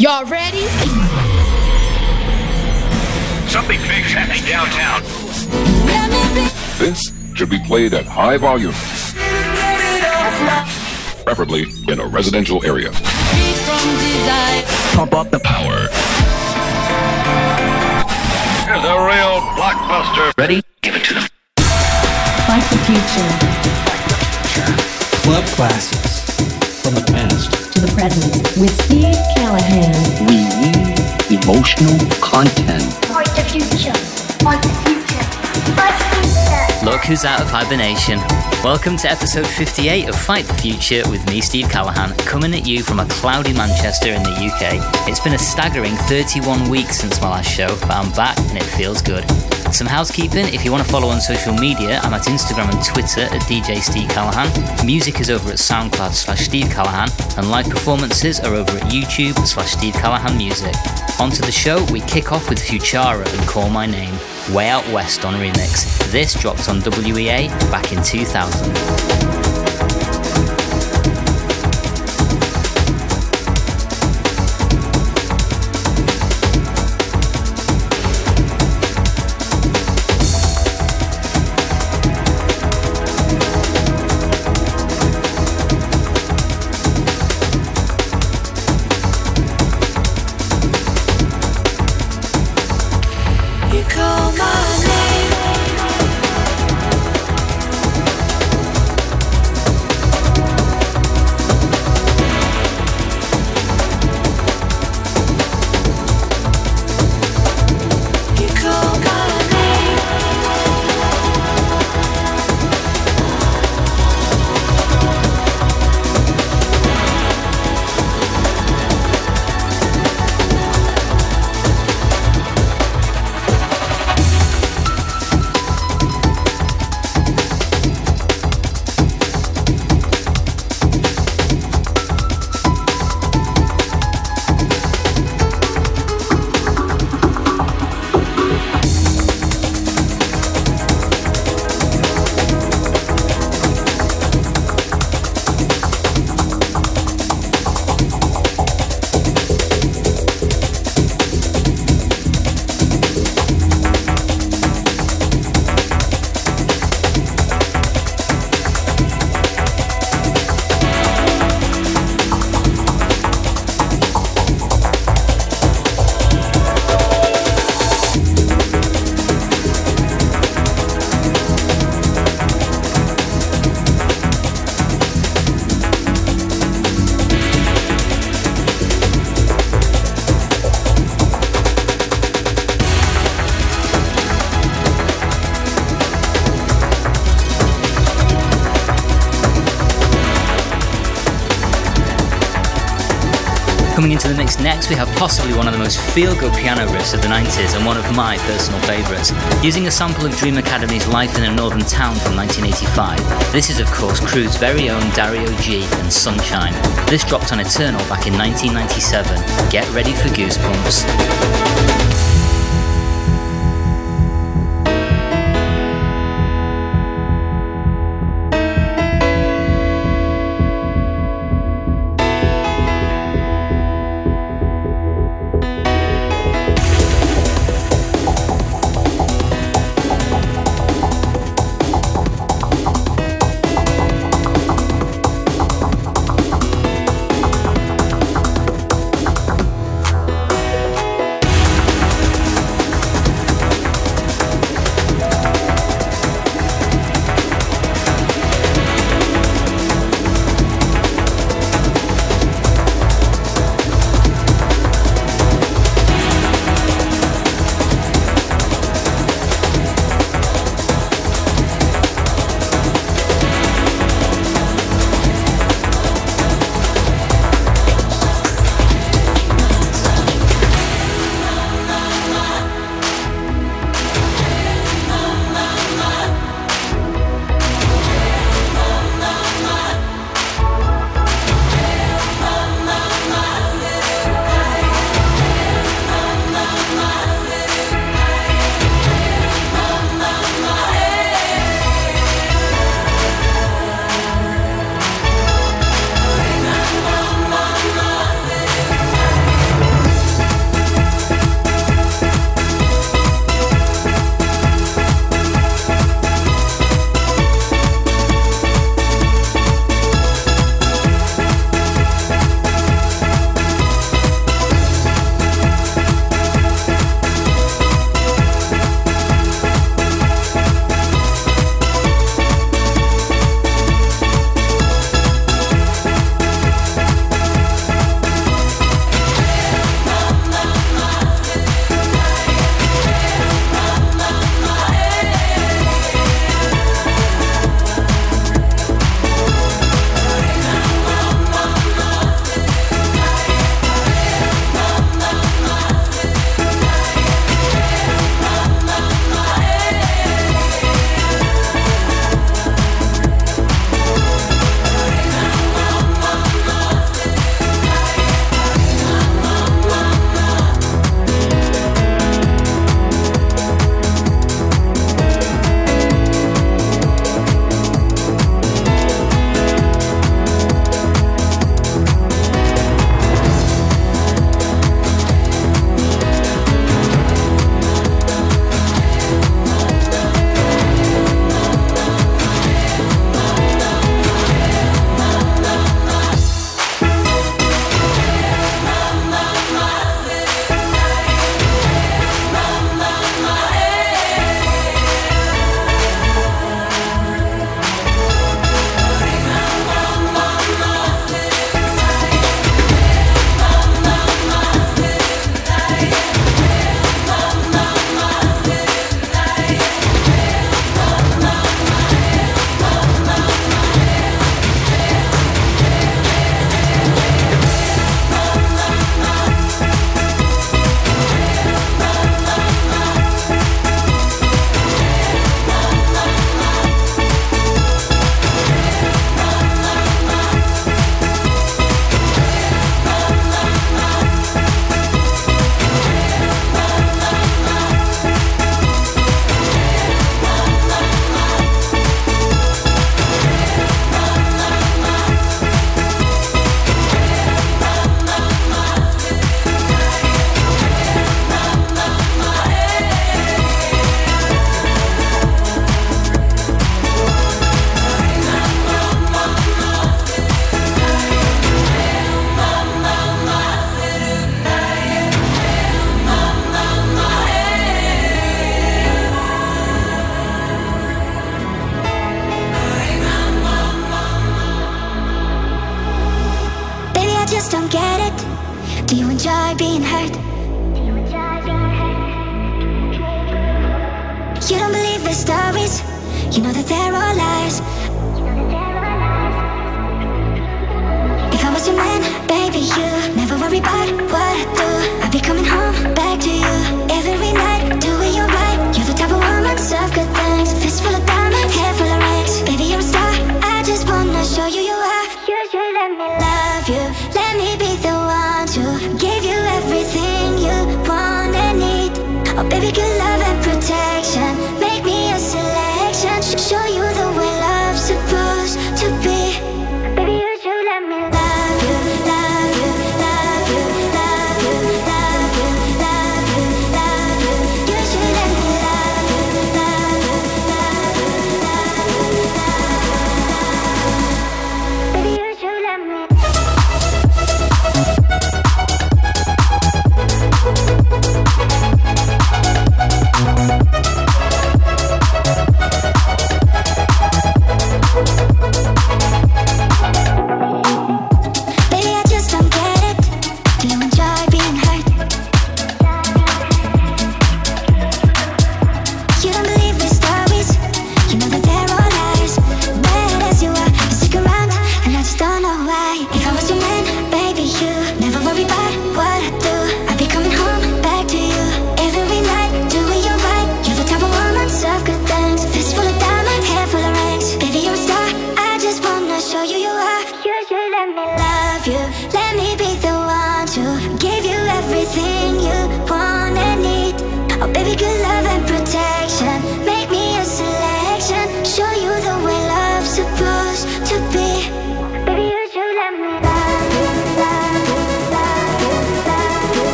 Y'all ready? Something big's happening downtown. This should be played at high volume, preferably in a residential area. Pump up the power. Here's a real blockbuster. Ready? Give it to them. Fight the future Club classics from the past. To the present with Steve Callaghan. We need emotional content. Fight the future. Fight the future. Fight the future. Look who's out of hibernation. Welcome to episode 58 of Fight the Future with me, Steve Callaghan, coming at you from a cloudy Manchester in the UK. It's been a staggering 31 weeks since my last show, but I'm back and it feels good. Some housekeeping if you want to follow on social media, I'm at Instagram and Twitter at DJ Steve Callaghan. Music is over at SoundCloud slash Steve Callaghan, and live performances are over at YouTube slash Steve Callaghan Music. On to the show, we kick off with Futura and Call My Name, Way Out West on remix. This dropped on WEA back in 2000. We have possibly one of the most feel good piano riffs of the 90s and one of my personal favourites. Using a sample of Dream Academy's Life in a Northern Town from 1985, this is, of course, Crewe's very own Dario G and Sunchyme. This dropped on Eternal back in 1997. Get ready for goosebumps.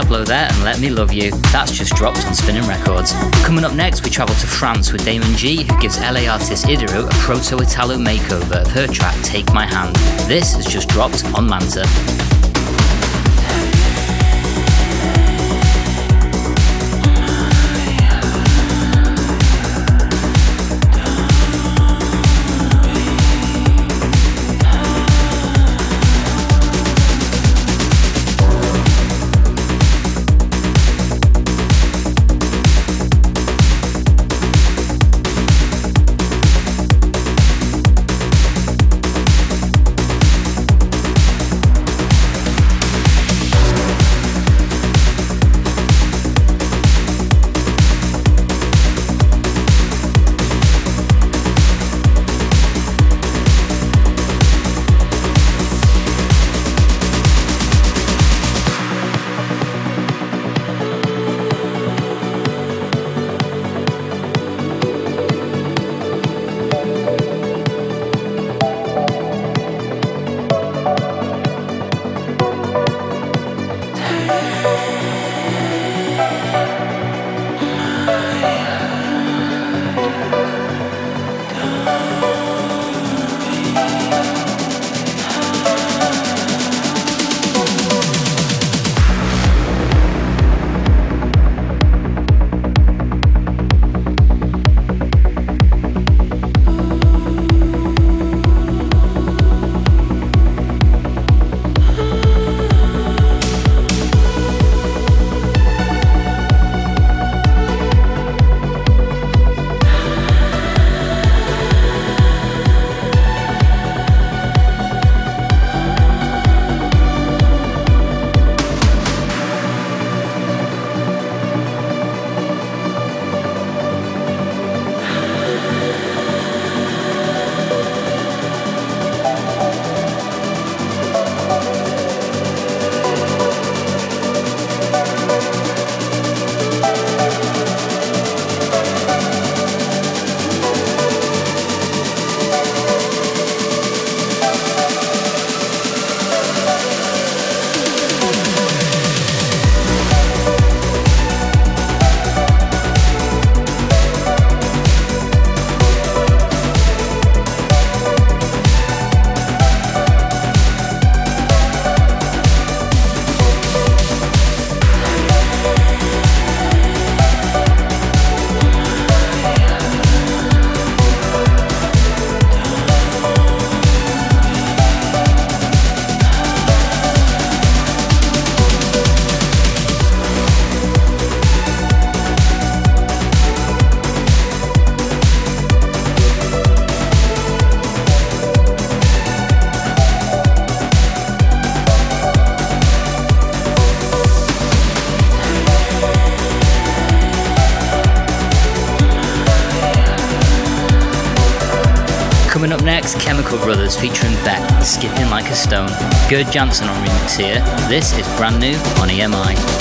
Diablo there and Let Me Love You. That's just dropped on Spinnin' Records. Coming up next, we travel to France with Damon Jee, who gives LA artist Idoru a proto Italo makeover of her track Take My Hand. This has just dropped on Manta. Brothers featuring Beck, Skipping Like a Stone. Gerd Janson on remix here. This is brand new on EMI.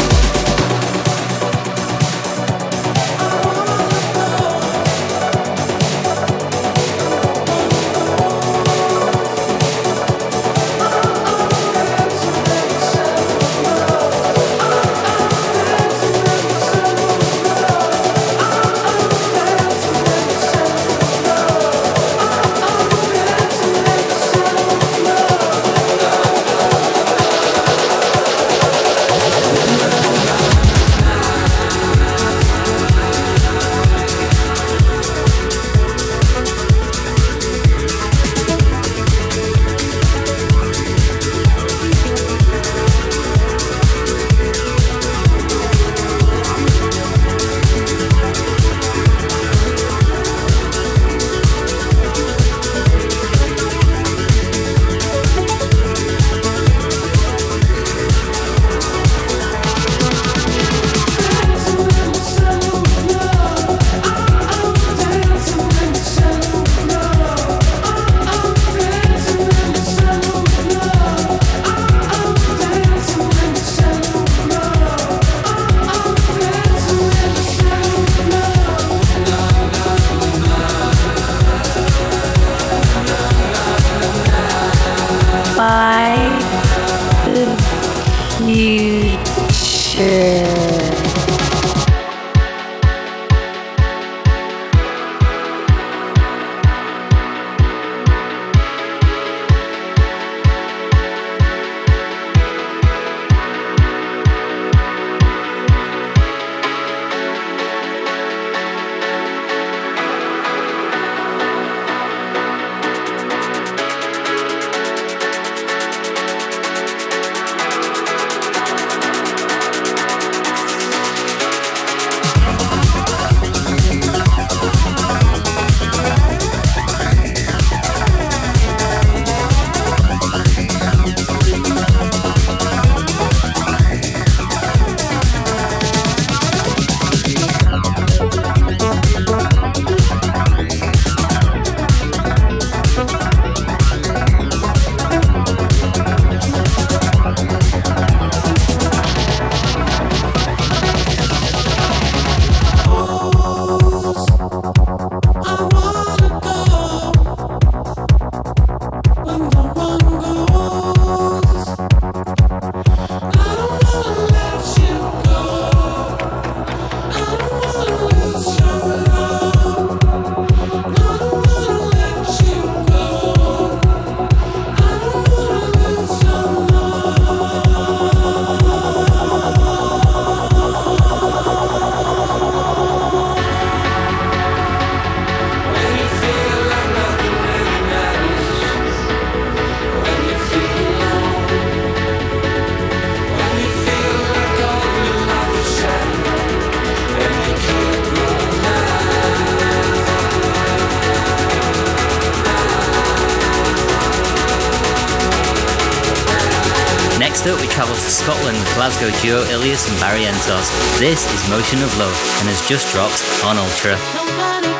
Glasgow duo Illyus and Barrientos. This is Motion of Love and has just dropped on Ultra.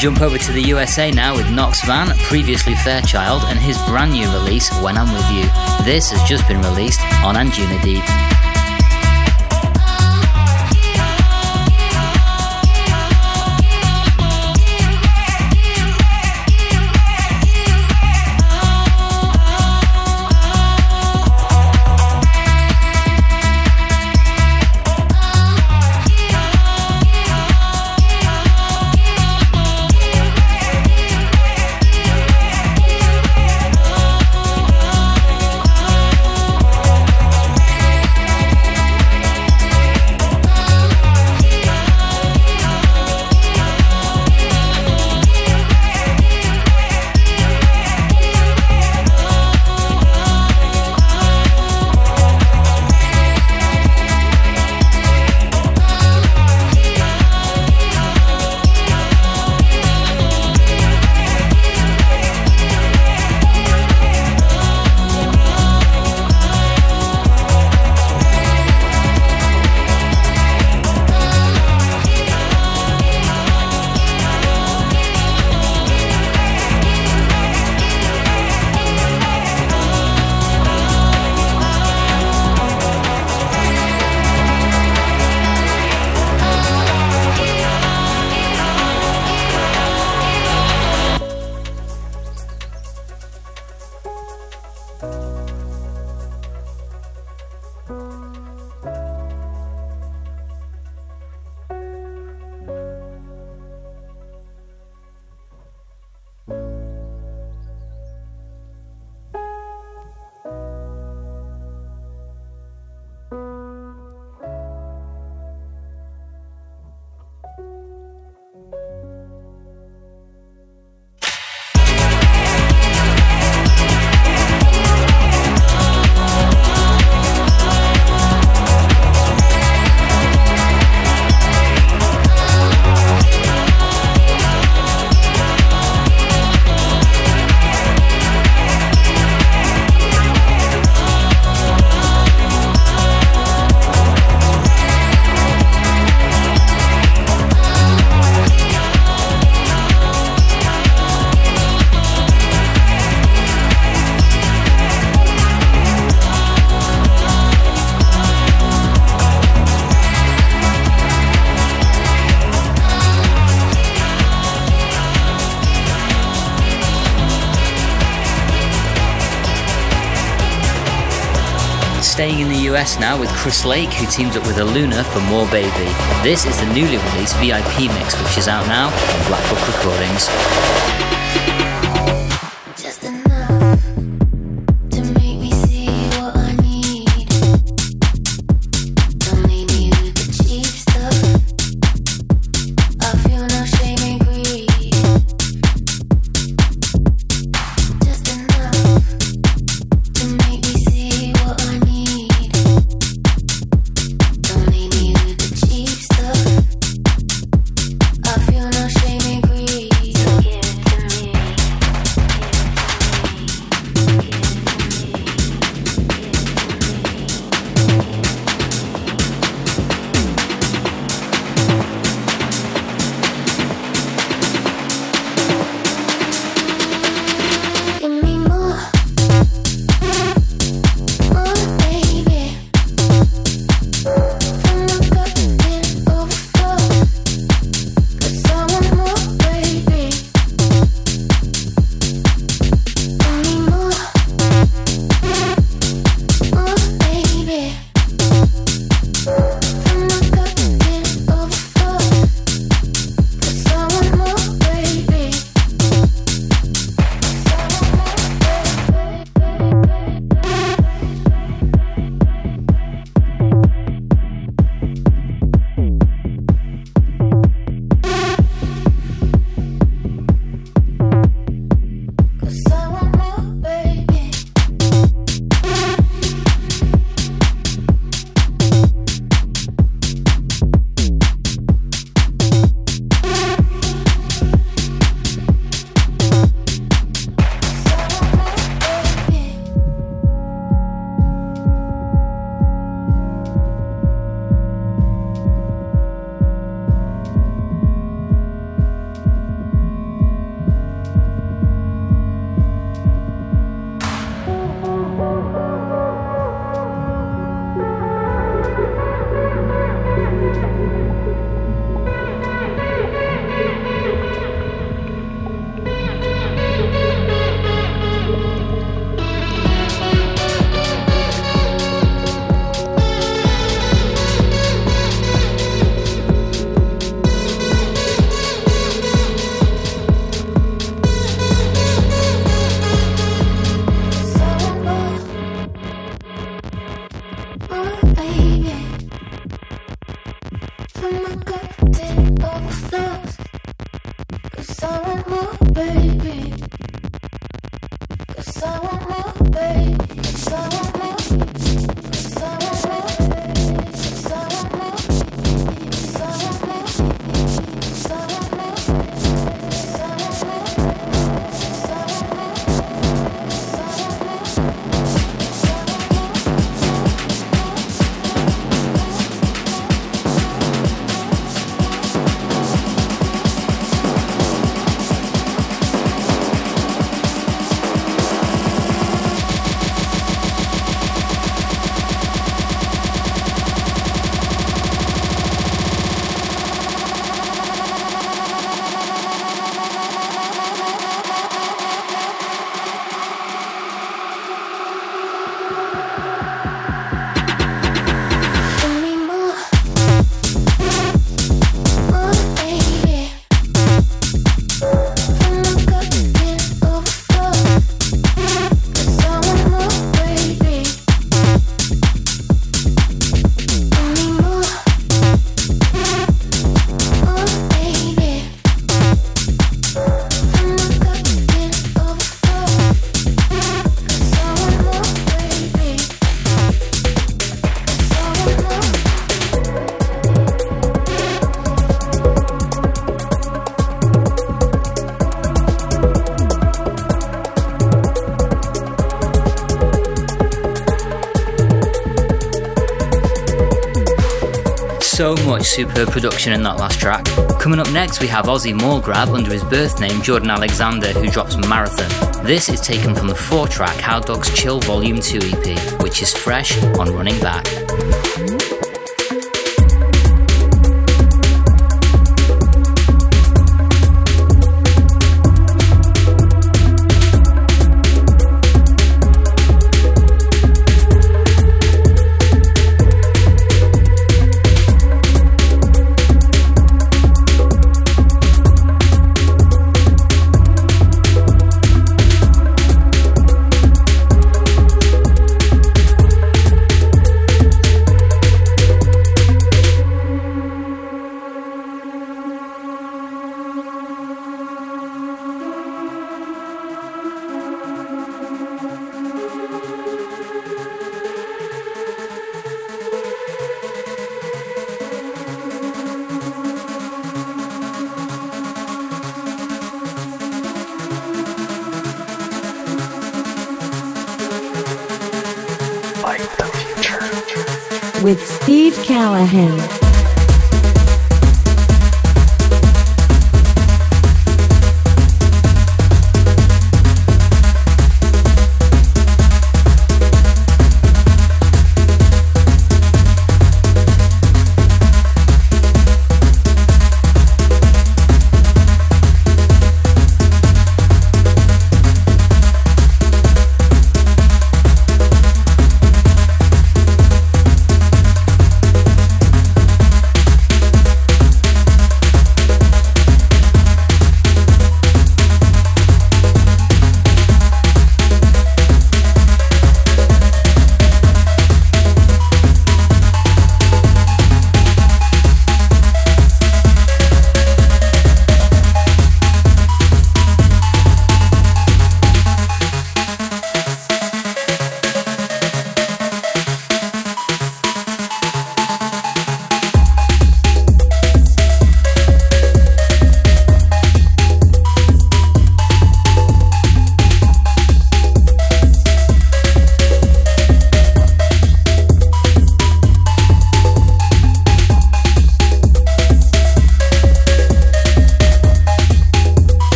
Jump over to the USA now with Nox Vahn, previously Fairchild, and his brand new release, When I'm With You. This has just been released on Anjunadeep. US now with Chris Lake, who teams up with Aluna for More Baby. This is the newly released VIP mix, which is out now on Black Book Recordings. Superb production in that last track. Coming up next, we have Ozzy Grab under his birth name, Jordon Alexander, who drops Marathon. This is taken from the four track How Dogs Chill Volume 2 EP, which is fresh on Running Back.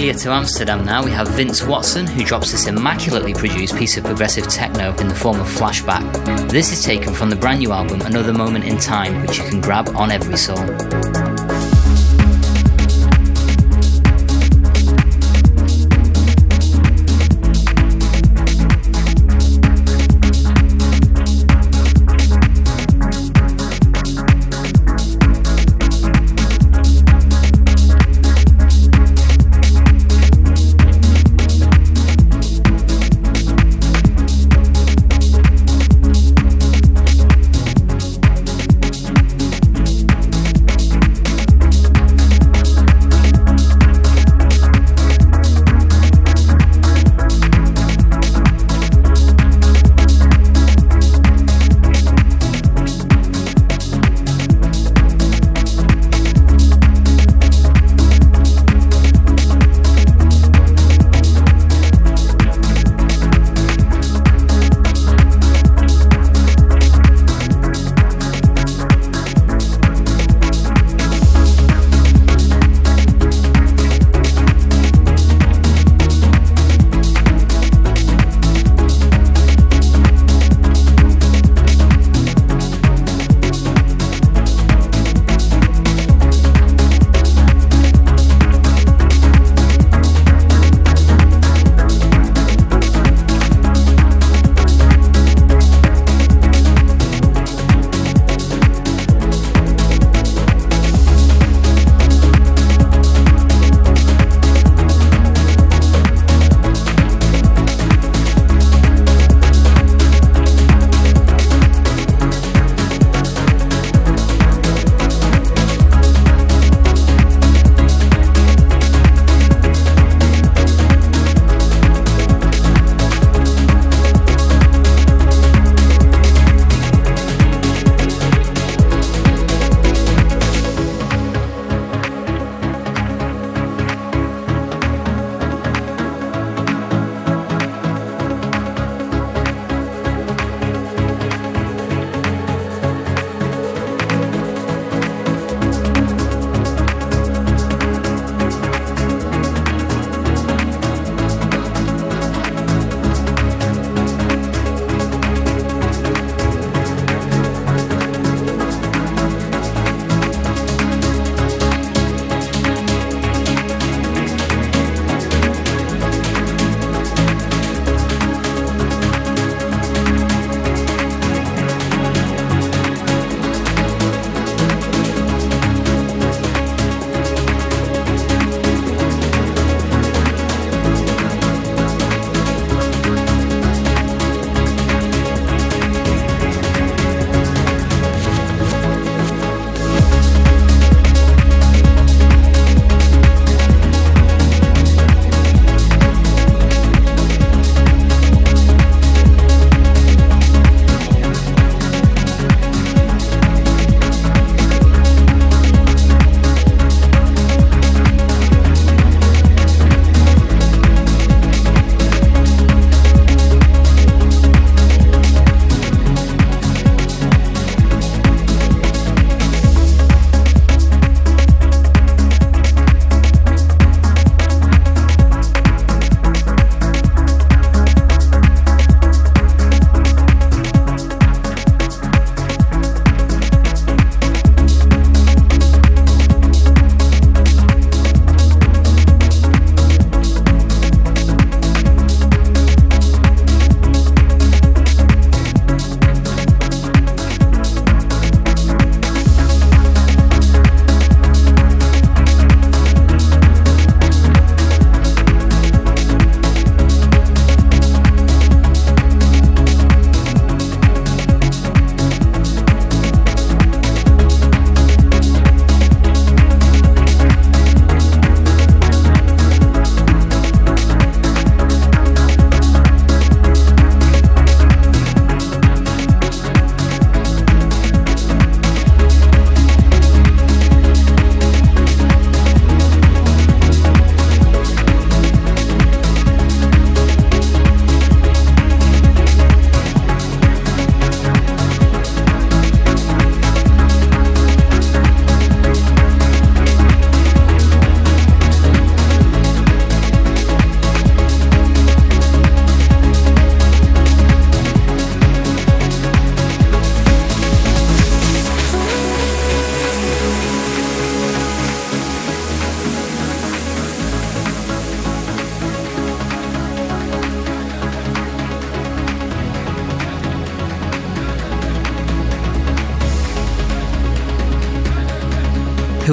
Australia to Amsterdam now, we have Vince Watson, who drops this immaculately produced piece of progressive techno in the form of flashback. This is taken from the brand new album Another Moment in Time, which you can grab on Everysoul.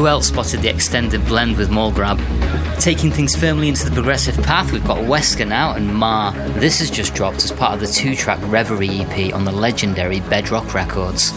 Who else spotted the extended blend with Mall Grab? Taking things firmly into the progressive path, we've got Weska now and Mar. This has just dropped as part of the two track Reverie EP on the legendary Bedrock Records.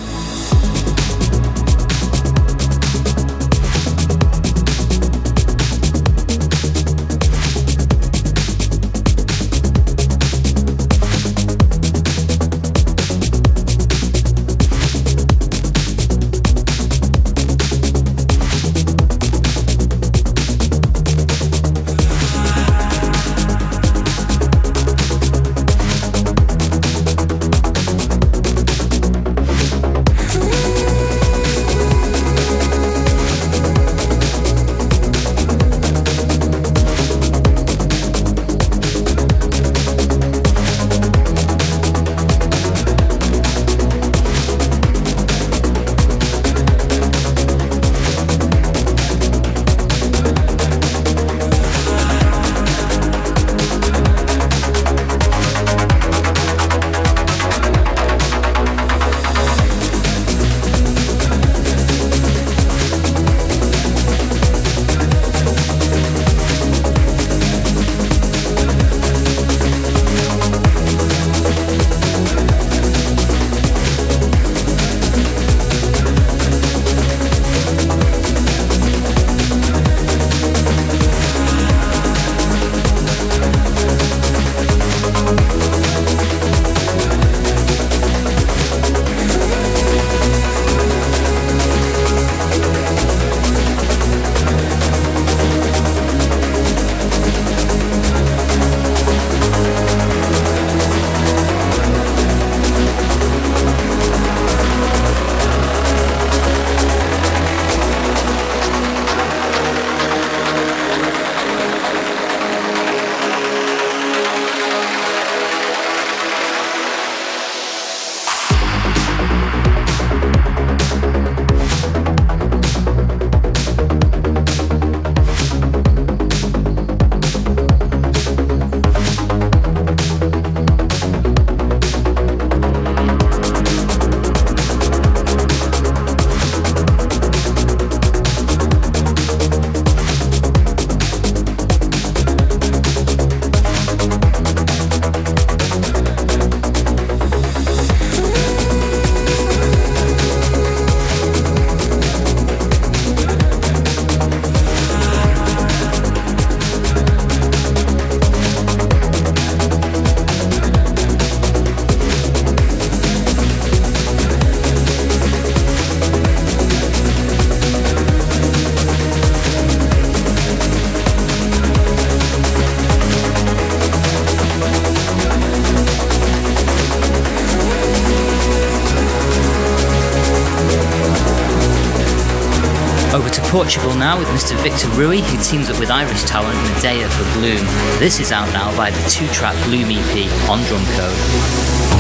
Portugal now with Mr. Victor Ruiz, who teams up with Irish talent Modea for Bloom. This is out now by the two track Bloom EP on Drumcode.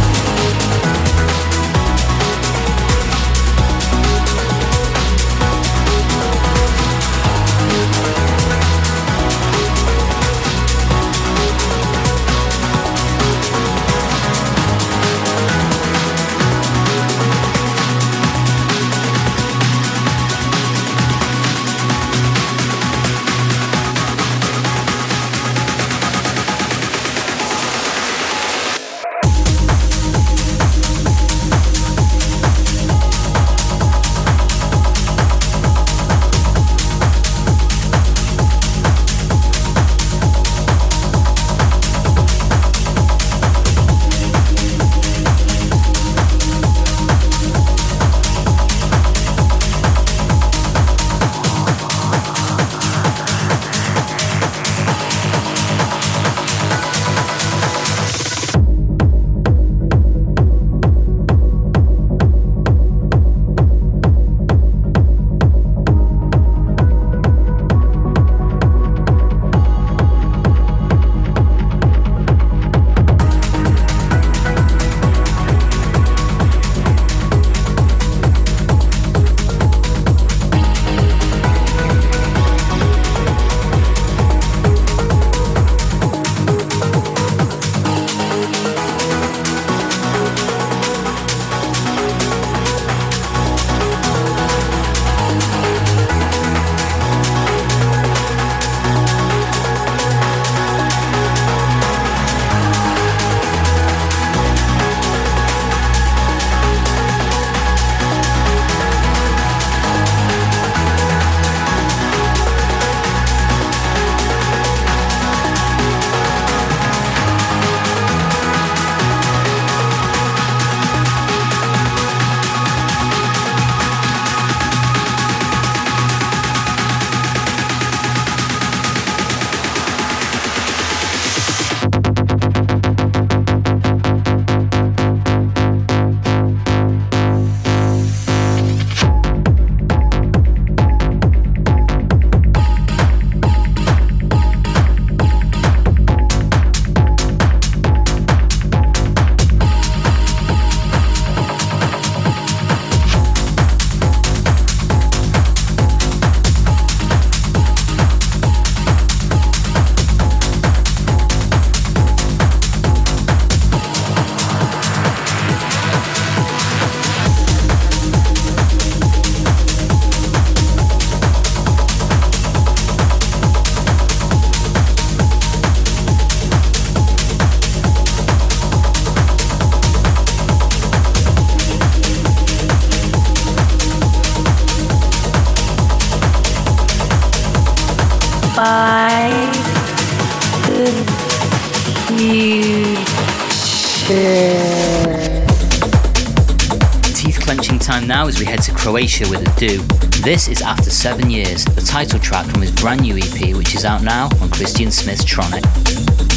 Teeth clenching time now as we head to Croatia with Adoo. This is After Seven Years, the title track from his brand new EP, which is out now on Christian Smith's Tronic.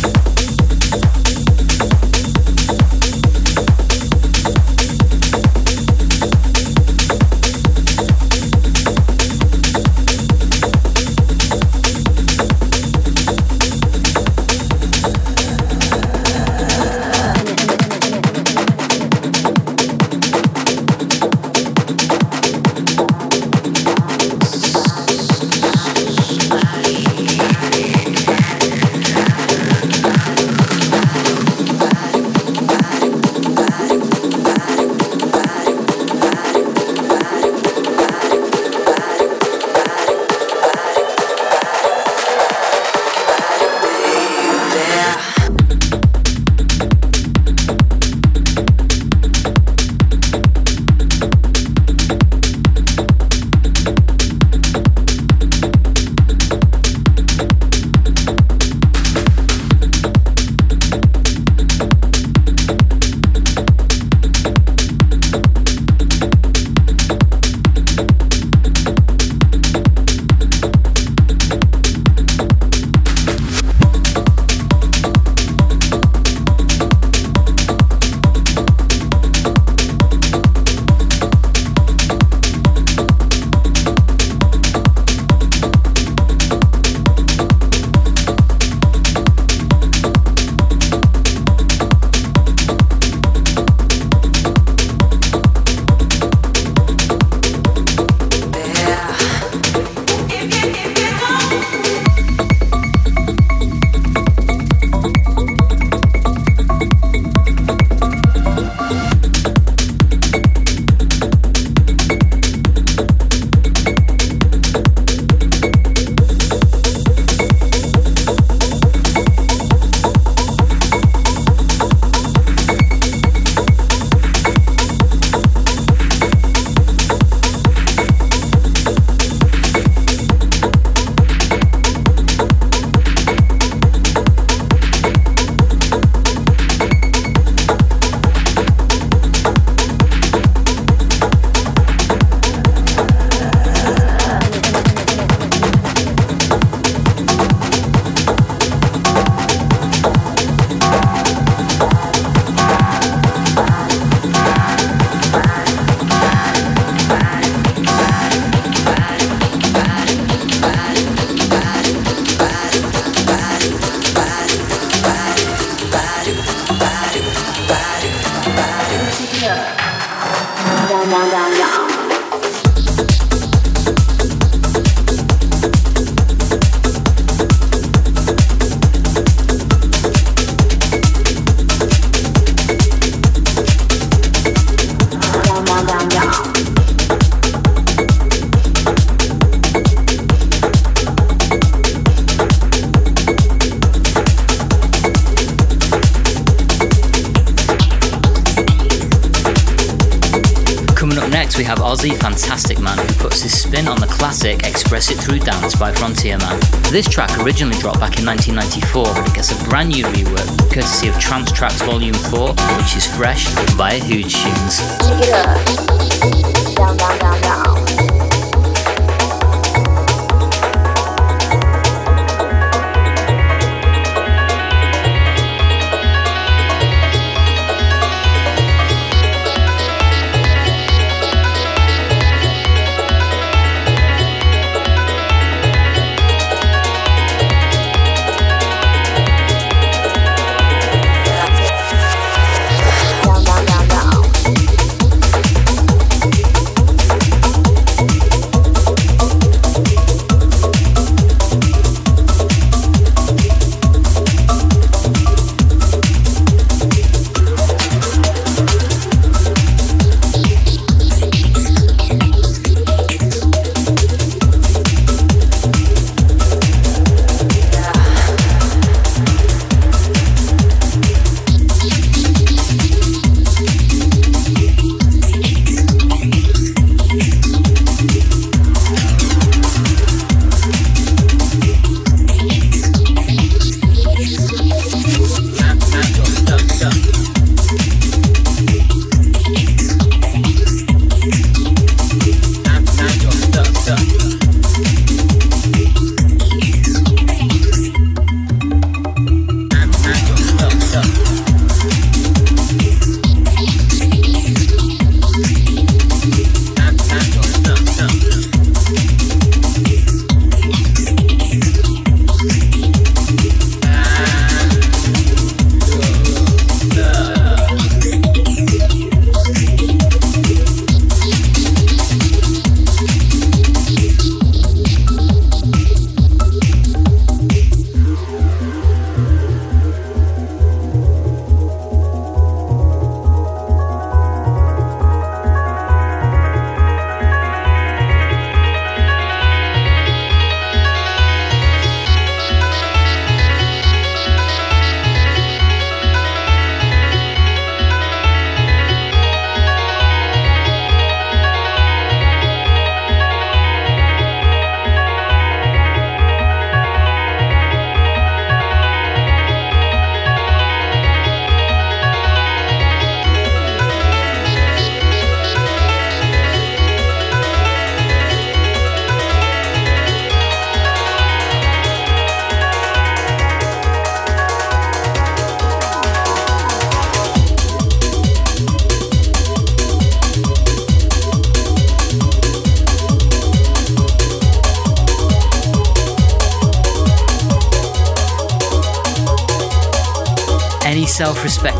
Fantastic man who puts his spin on the classic Express It Through Dance by Frontier Man. This track originally dropped back in 1994, but it gets a brand new rework courtesy of Trance Tracks Volume 4, which is fresh via Hooj Choons. Check it. Down, down, down, down.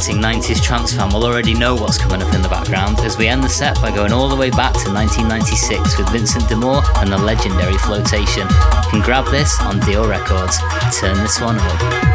Self 90s trance fan will already know what's coming up in the background as we end the set by going all the way back to 1996 with Vincent De Moor and the legendary Flowtation. You can grab this on Deal Records. Turn this one up.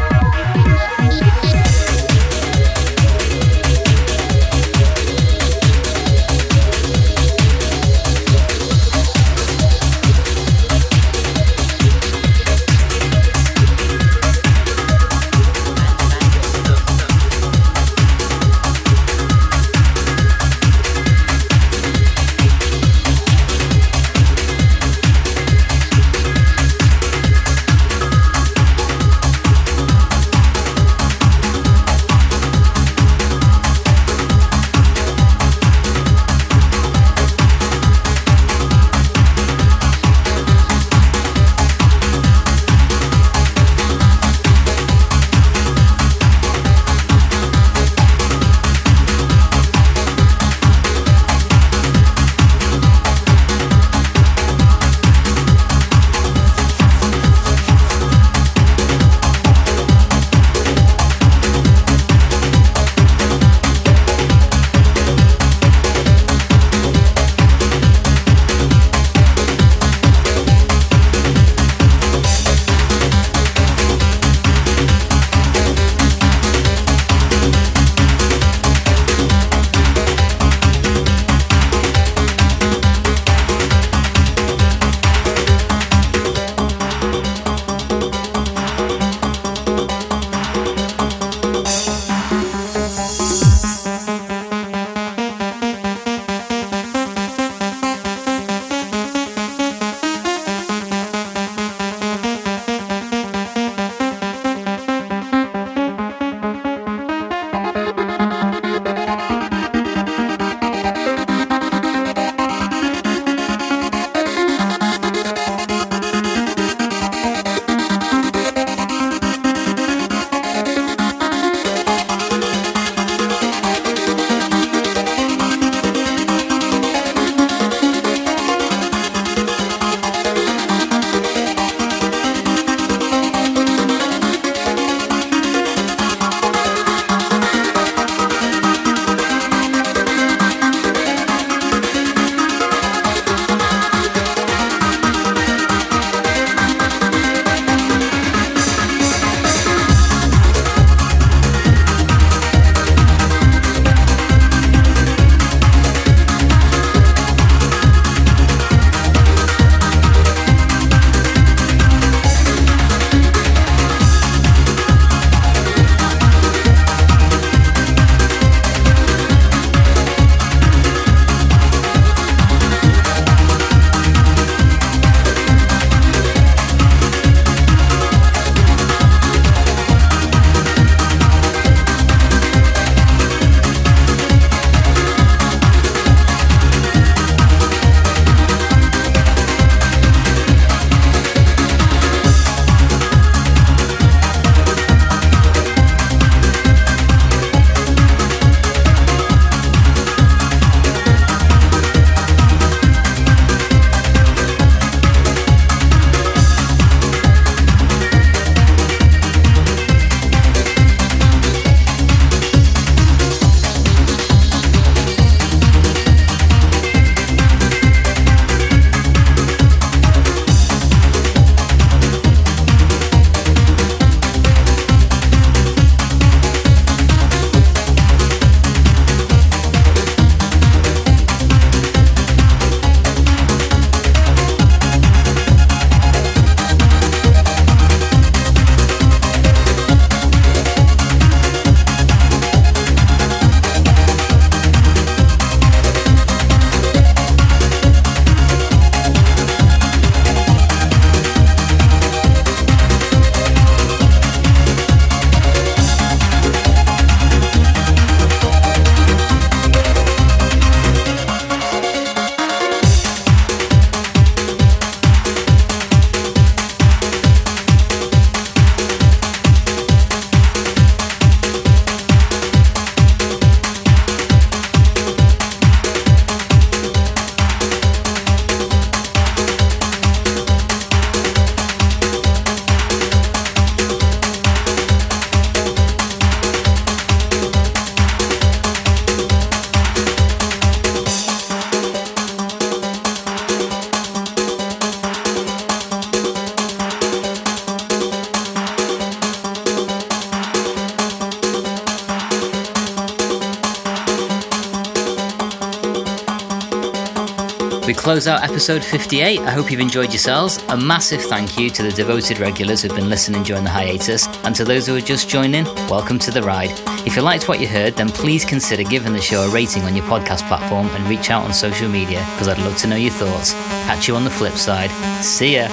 Close out episode 58. I hope you've enjoyed yourselves. A massive thank you to the devoted regulars who've been listening during the hiatus, and to those who are just joining, welcome to the ride. If you liked what you heard, then please consider giving the show a rating on your podcast platform and reach out on social media because I'd love to know your thoughts. Catch you on the flip side. See ya.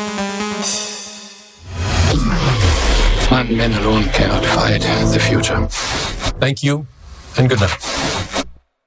Man alone cannot fight the future. Thank you, and good night.